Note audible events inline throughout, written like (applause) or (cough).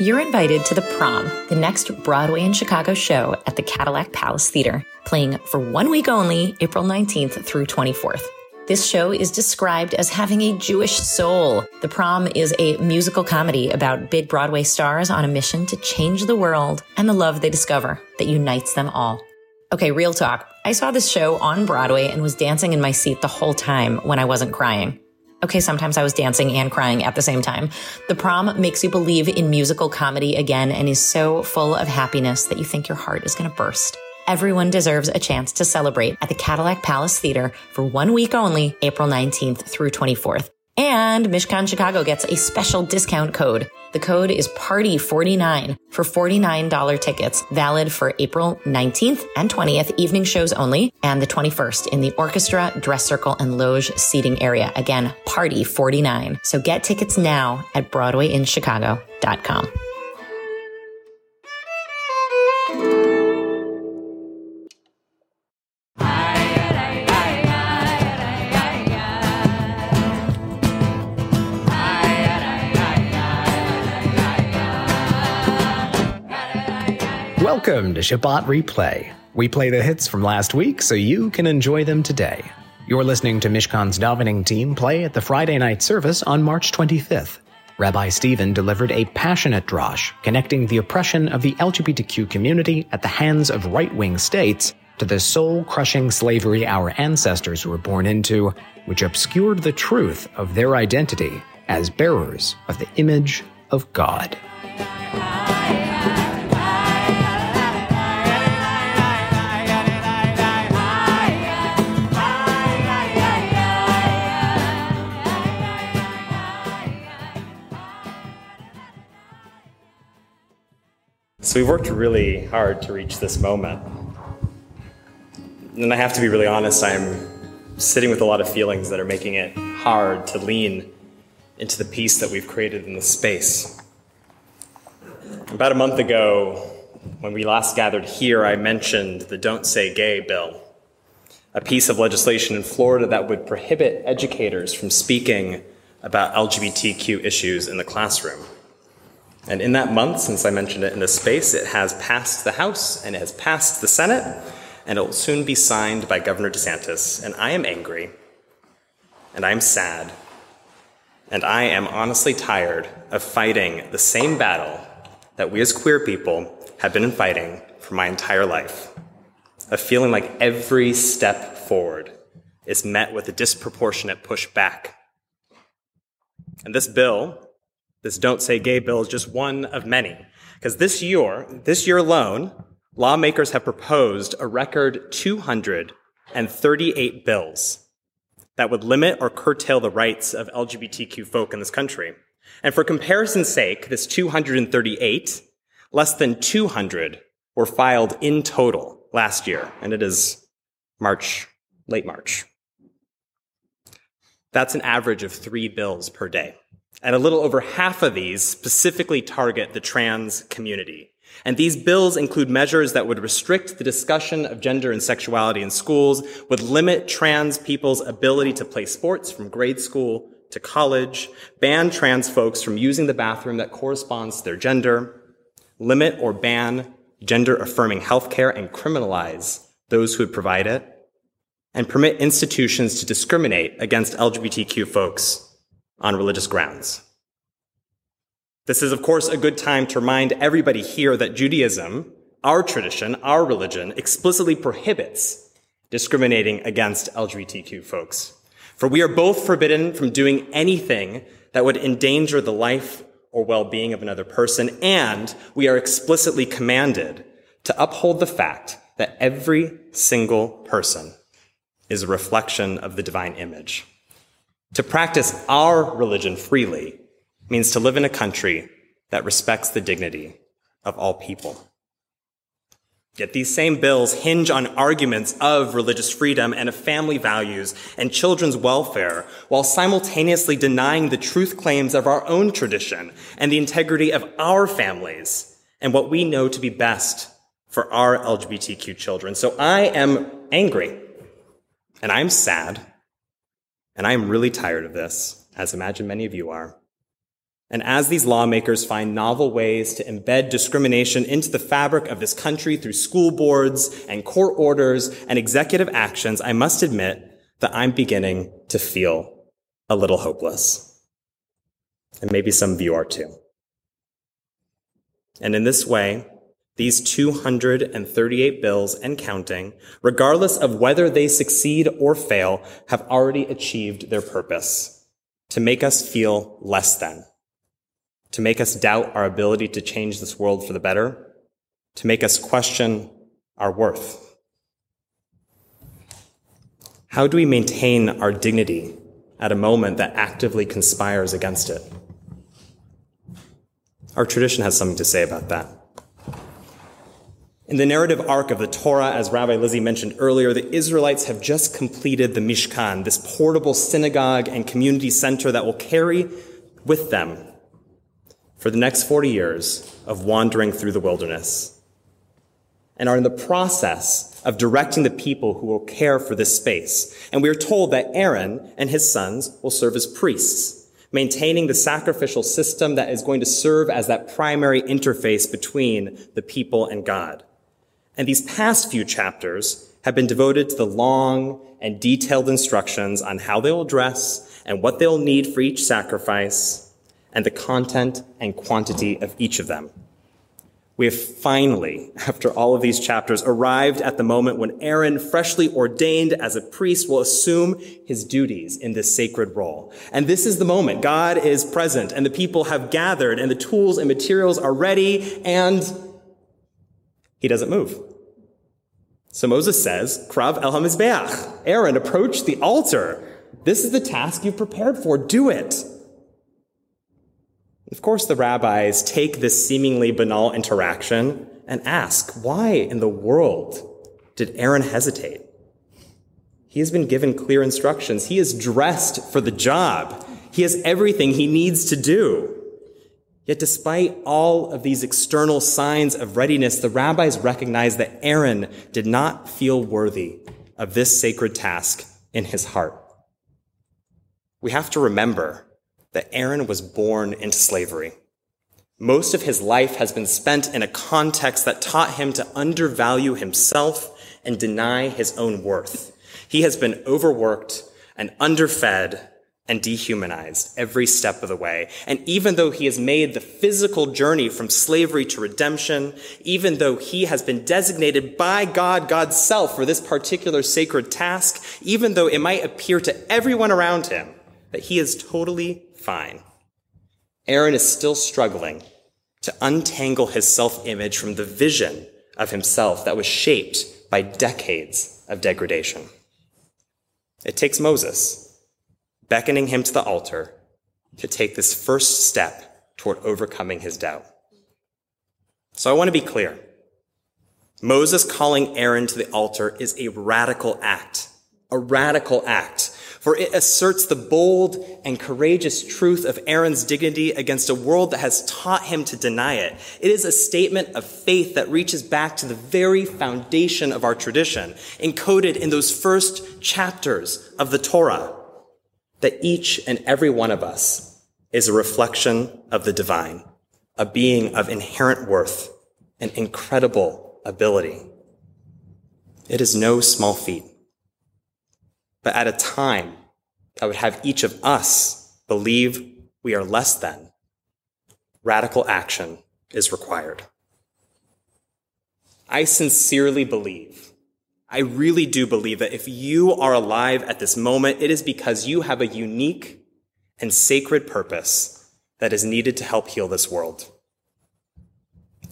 You're invited to The Prom, the next Broadway in Chicago show at the Cadillac Palace Theater, playing for one week only, April 19th through 24th. This show is described as having a Jewish soul. The Prom is a musical comedy about big Broadway stars on a mission to change the world and the love they discover that unites them all. Okay, real talk. I saw this show on Broadway and was dancing in my seat the whole time when I wasn't crying. Okay, sometimes I was dancing and crying at the same time. The prom makes you believe in musical comedy again and is so full of happiness that you think your heart is going to burst. Everyone deserves a chance to celebrate at the Cadillac Palace Theater for one week only, April 19th through 24th. And Mishkan Chicago gets a special discount code. The code is PARTY49 for $49 tickets, valid for April 19th and 20th, evening shows only, and the 21st in the orchestra, dress circle, and loge seating area. Again, PARTY49. So get tickets now at BroadwayInChicago.com. Welcome to Shabbat Replay. We play the hits from last week so you can enjoy them today. You're listening to Mishkan's davening team play at the Friday night service on March 25th. Rabbi Stephen delivered a passionate drosh connecting the oppression of the LGBTQ community at the hands of right wing states to the soul crushing slavery our ancestors were born into, which obscured the truth of their identity as bearers of the image of God. So we've worked really hard to reach this moment. And I have to be really honest, I'm sitting with a lot of feelings that are making it hard to lean into the peace that we've created in this space. About a month ago, when we last gathered here, I mentioned the Don't Say Gay bill, a piece of legislation in Florida that would prohibit educators from speaking about LGBTQ issues in the classroom. And in that month, since I mentioned it in this space, it has passed the House and it has passed the Senate, and it will soon be signed by Governor DeSantis. And I am angry, and I'm sad, and I am honestly tired of fighting the same battle that we as queer people have been fighting for my entire life. Of feeling like every step forward is met with a disproportionate pushback. And this bill this Don't Say Gay bill is just one of many. Because this year, this year alone, lawmakers have proposed a record 238 bills that would limit or curtail the rights of LGBTQ folk in this country. And for comparison's sake, this 238, less than 200 were filed in total last year, and it is March, late March. That's an average of three bills per day. And a little over half of these specifically target the trans community. And these bills include measures that would restrict the discussion of gender and sexuality in schools, would limit trans people's ability to play sports from grade school to college, ban trans folks from using the bathroom that corresponds to their gender, limit or ban gender affirming healthcare and criminalize those who would provide it, and permit institutions to discriminate against LGBTQ folks on religious grounds. This is, of course, a good time to remind everybody here that Judaism, our tradition, our religion, explicitly prohibits discriminating against LGBTQ folks. For we are both forbidden from doing anything that would endanger the life or well-being of another person, and we are explicitly commanded to uphold the fact that every single person is a reflection of the divine image. To practice our religion freely means to live in a country that respects the dignity of all people. Yet these same bills hinge on arguments of religious freedom and of family values and children's welfare, while simultaneously denying the truth claims of our own tradition and the integrity of our families and what we know to be best for our LGBTQ children. So I am angry and I'm sad and I am really tired of this, as imagine many of you are. And as these lawmakers find novel ways to embed discrimination into the fabric of this country through school boards and court orders and executive actions, I must admit that I'm beginning to feel a little hopeless. And maybe some of you are too. And in this way, these 238 bills and counting, regardless of whether they succeed or fail, have already achieved their purpose to make us feel less than to make us doubt our ability to change this world for the better, to make us question our worth. How do we maintain our dignity at a moment that actively conspires against it? Our tradition has something to say about that. In the narrative arc of the Torah, as Rabbi Lizzie mentioned earlier, the Israelites have just completed the Mishkan, this portable synagogue and community center that will carry with them for the next 40 years of wandering through the wilderness and are in the process of directing the people who will care for this space. And we are told that Aaron and his sons will serve as priests, maintaining the sacrificial system that is going to serve as that primary interface between the people and God. And these past few chapters have been devoted to the long and detailed instructions on how they will dress and what they'll need for each sacrifice and the content and quantity of each of them. We have finally, after all of these chapters, arrived at the moment when Aaron, freshly ordained as a priest, will assume his duties in this sacred role. And this is the moment. God is present and the people have gathered and the tools and materials are ready and he doesn't move. So Moses says, Krav el hamizbeach. Aaron, approach the altar. This is the task you've prepared for. Do it. Of course, the rabbis take this seemingly banal interaction and ask, why in the world did Aaron hesitate? He has been given clear instructions. He is dressed for the job. He has everything he needs to do. Yet despite all of these external signs of readiness, the rabbis recognize that Aaron did not feel worthy of this sacred task in his heart. We have to remember that Aaron was born into slavery. Most of his life has been spent in a context that taught him to undervalue himself and deny his own worth. He has been overworked and underfed and dehumanized every step of the way. And even though he has made the physical journey from slavery to redemption, even though he has been designated by God, God's self, for this particular sacred task, even though it might appear to everyone around him that he is totally fine. Aaron is still struggling to untangle his self image from the vision of himself that was shaped by decades of degradation. It takes Moses beckoning him to the altar to take this first step toward overcoming his doubt. So I want to be clear. Moses calling Aaron to the altar is a radical act, a radical act for it asserts the bold and courageous truth of Aaron's dignity against a world that has taught him to deny it. It is a statement of faith that reaches back to the very foundation of our tradition, encoded in those first chapters of the Torah, that each and every one of us is a reflection of the divine, a being of inherent worth and incredible ability. It is no small feat but at a time that would have each of us believe we are less than, radical action is required. I sincerely believe, I really do believe that if you are alive at this moment, it is because you have a unique and sacred purpose that is needed to help heal this world.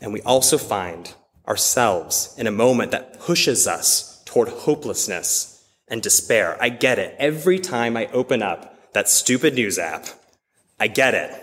And we also find ourselves in a moment that pushes us toward hopelessness and despair. I get it. Every time I open up that stupid news app, I get it.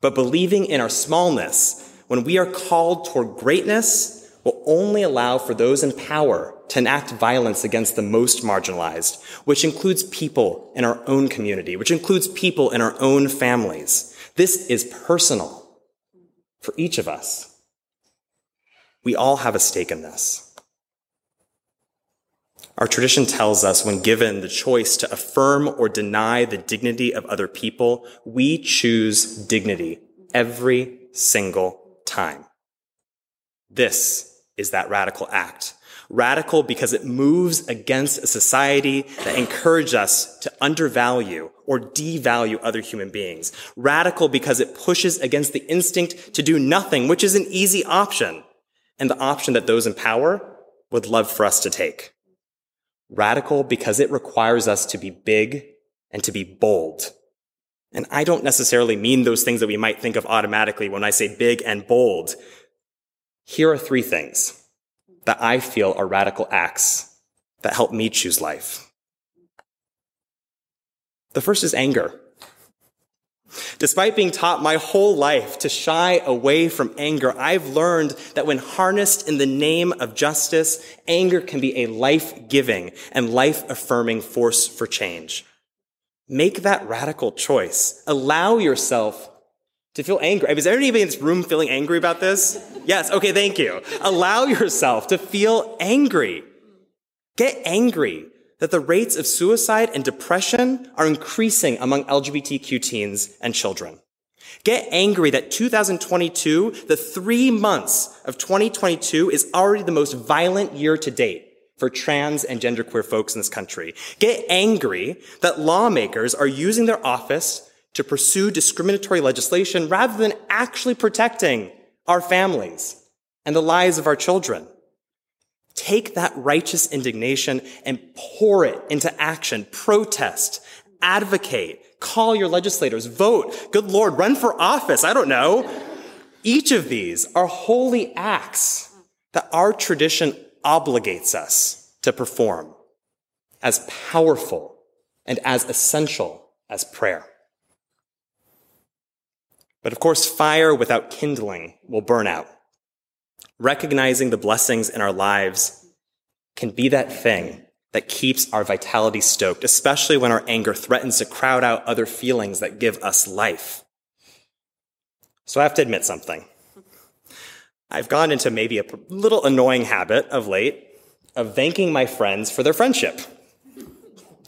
But believing in our smallness, when we are called toward greatness, will only allow for those in power to enact violence against the most marginalized, which includes people in our own community, which includes people in our own families. This is personal for each of us. We all have a stake in this. Our tradition tells us when given the choice to affirm or deny the dignity of other people, we choose dignity every single time. This is that radical act. Radical because it moves against a society that encourages us to undervalue or devalue other human beings. Radical because it pushes against the instinct to do nothing, which is an easy option, and the option that those in power would love for us to take. Radical because it requires us to be big and to be bold. And I don't necessarily mean those things that we might think of automatically when I say big and bold. Here are three things that I feel are radical acts that help me choose life. The first is anger. Despite being taught my whole life to shy away from anger, I've learned that when harnessed in the name of justice, anger can be a life-giving and life-affirming force for change. Make that radical choice. Allow yourself to feel angry. Is there anybody in this room feeling angry about this? Yes. Okay. Thank you. Allow yourself to feel angry. Get angry that the rates of suicide and depression are increasing among LGBTQ teens and children. Get angry that 2022, the three months of 2022 is already the most violent year to date for trans and genderqueer folks in this country. Get angry that lawmakers are using their office to pursue discriminatory legislation rather than actually protecting our families and the lives of our children. Take that righteous indignation and pour it into action. Protest, advocate, call your legislators, vote. Good Lord, run for office. I don't know. Each of these are holy acts that our tradition obligates us to perform as powerful and as essential as prayer. But of course, fire without kindling will burn out. Recognizing the blessings in our lives can be that thing that keeps our vitality stoked, especially when our anger threatens to crowd out other feelings that give us life. So I have to admit something. I've gone into maybe a little annoying habit of late of thanking my friends for their friendship.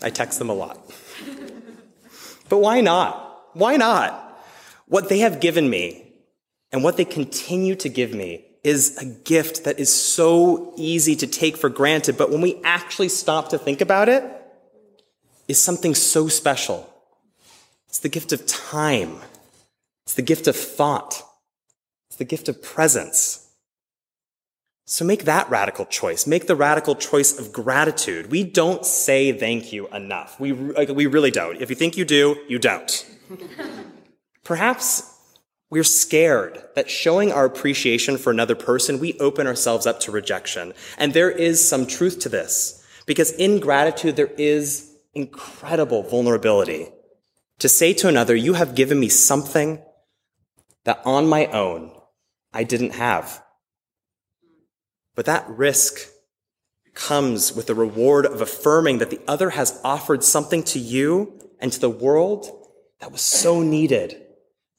I text them a lot. But why not? Why not? What they have given me and what they continue to give me is a gift that is so easy to take for granted, but when we actually stop to think about it, is something so special. It's the gift of time. It's the gift of thought. It's the gift of presence. So make that radical choice. Make the radical choice of gratitude. We don't say thank you enough. We, we really don't. If you think you do, you don't. (laughs) Perhaps we're scared that showing our appreciation for another person, we open ourselves up to rejection. And there is some truth to this, because in gratitude, there is incredible vulnerability. To say to another, you have given me something that on my own I didn't have. But that risk comes with the reward of affirming that the other has offered something to you and to the world that was so needed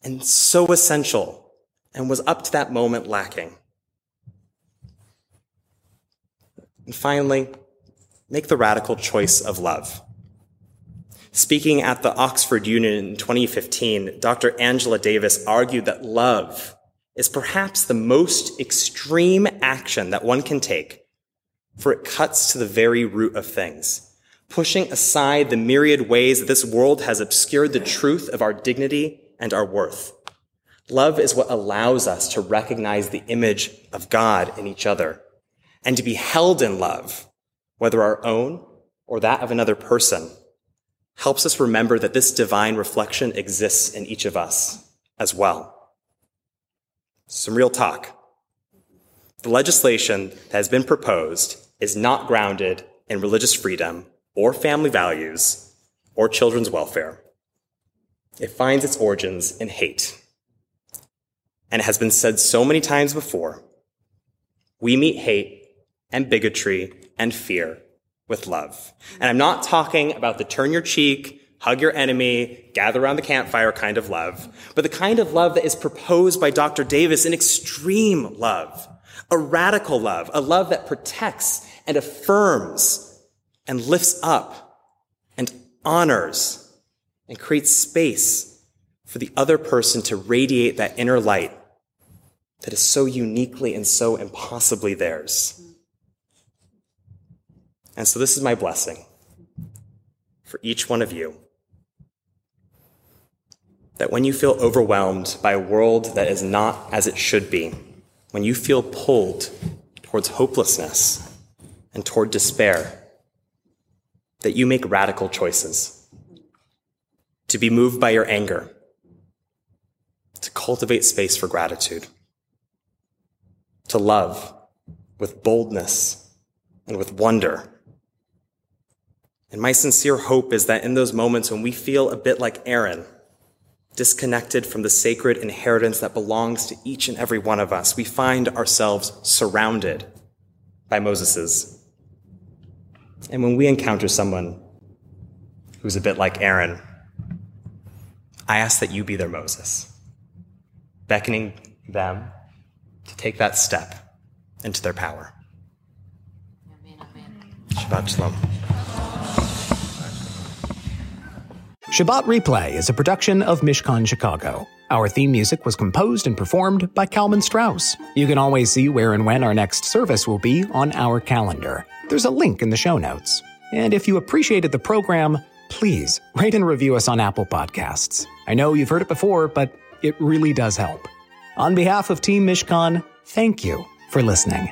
and so essential and was up to that moment lacking. And finally, make the radical choice of love. Speaking at the Oxford Union in 2015, Dr. Angela Davis argued that love is perhaps the most extreme action that one can take, for it cuts to the very root of things, pushing aside the myriad ways that this world has obscured the truth of our dignity and our worth. Love is what allows us to recognize the image of God in each other and to be held in love, whether our own or that of another person, helps us remember that this divine reflection exists in each of us as well. Some real talk. The legislation that has been proposed is not grounded in religious freedom or family values or children's welfare. It finds its origins in hate. And it has been said so many times before we meet hate and bigotry and fear with love. And I'm not talking about the turn your cheek, hug your enemy, gather around the campfire kind of love, but the kind of love that is proposed by Dr. Davis, an extreme love, a radical love, a love that protects and affirms and lifts up and honors and creates space for the other person to radiate that inner light that is so uniquely and so impossibly theirs. And so, this is my blessing for each one of you that when you feel overwhelmed by a world that is not as it should be, when you feel pulled towards hopelessness and toward despair, that you make radical choices. To be moved by your anger, to cultivate space for gratitude, to love with boldness and with wonder. And my sincere hope is that in those moments when we feel a bit like Aaron, disconnected from the sacred inheritance that belongs to each and every one of us, we find ourselves surrounded by Moses's. And when we encounter someone who's a bit like Aaron, I ask that you be their Moses, beckoning them to take that step into their power. Shabbat Shalom. Shabbat Replay is a production of Mishkan Chicago. Our theme music was composed and performed by Kalman Strauss. You can always see where and when our next service will be on our calendar. There's a link in the show notes. And if you appreciated the program, please rate and review us on Apple Podcasts. I know you've heard it before, but it really does help. On behalf of Team Mishkan, thank you for listening.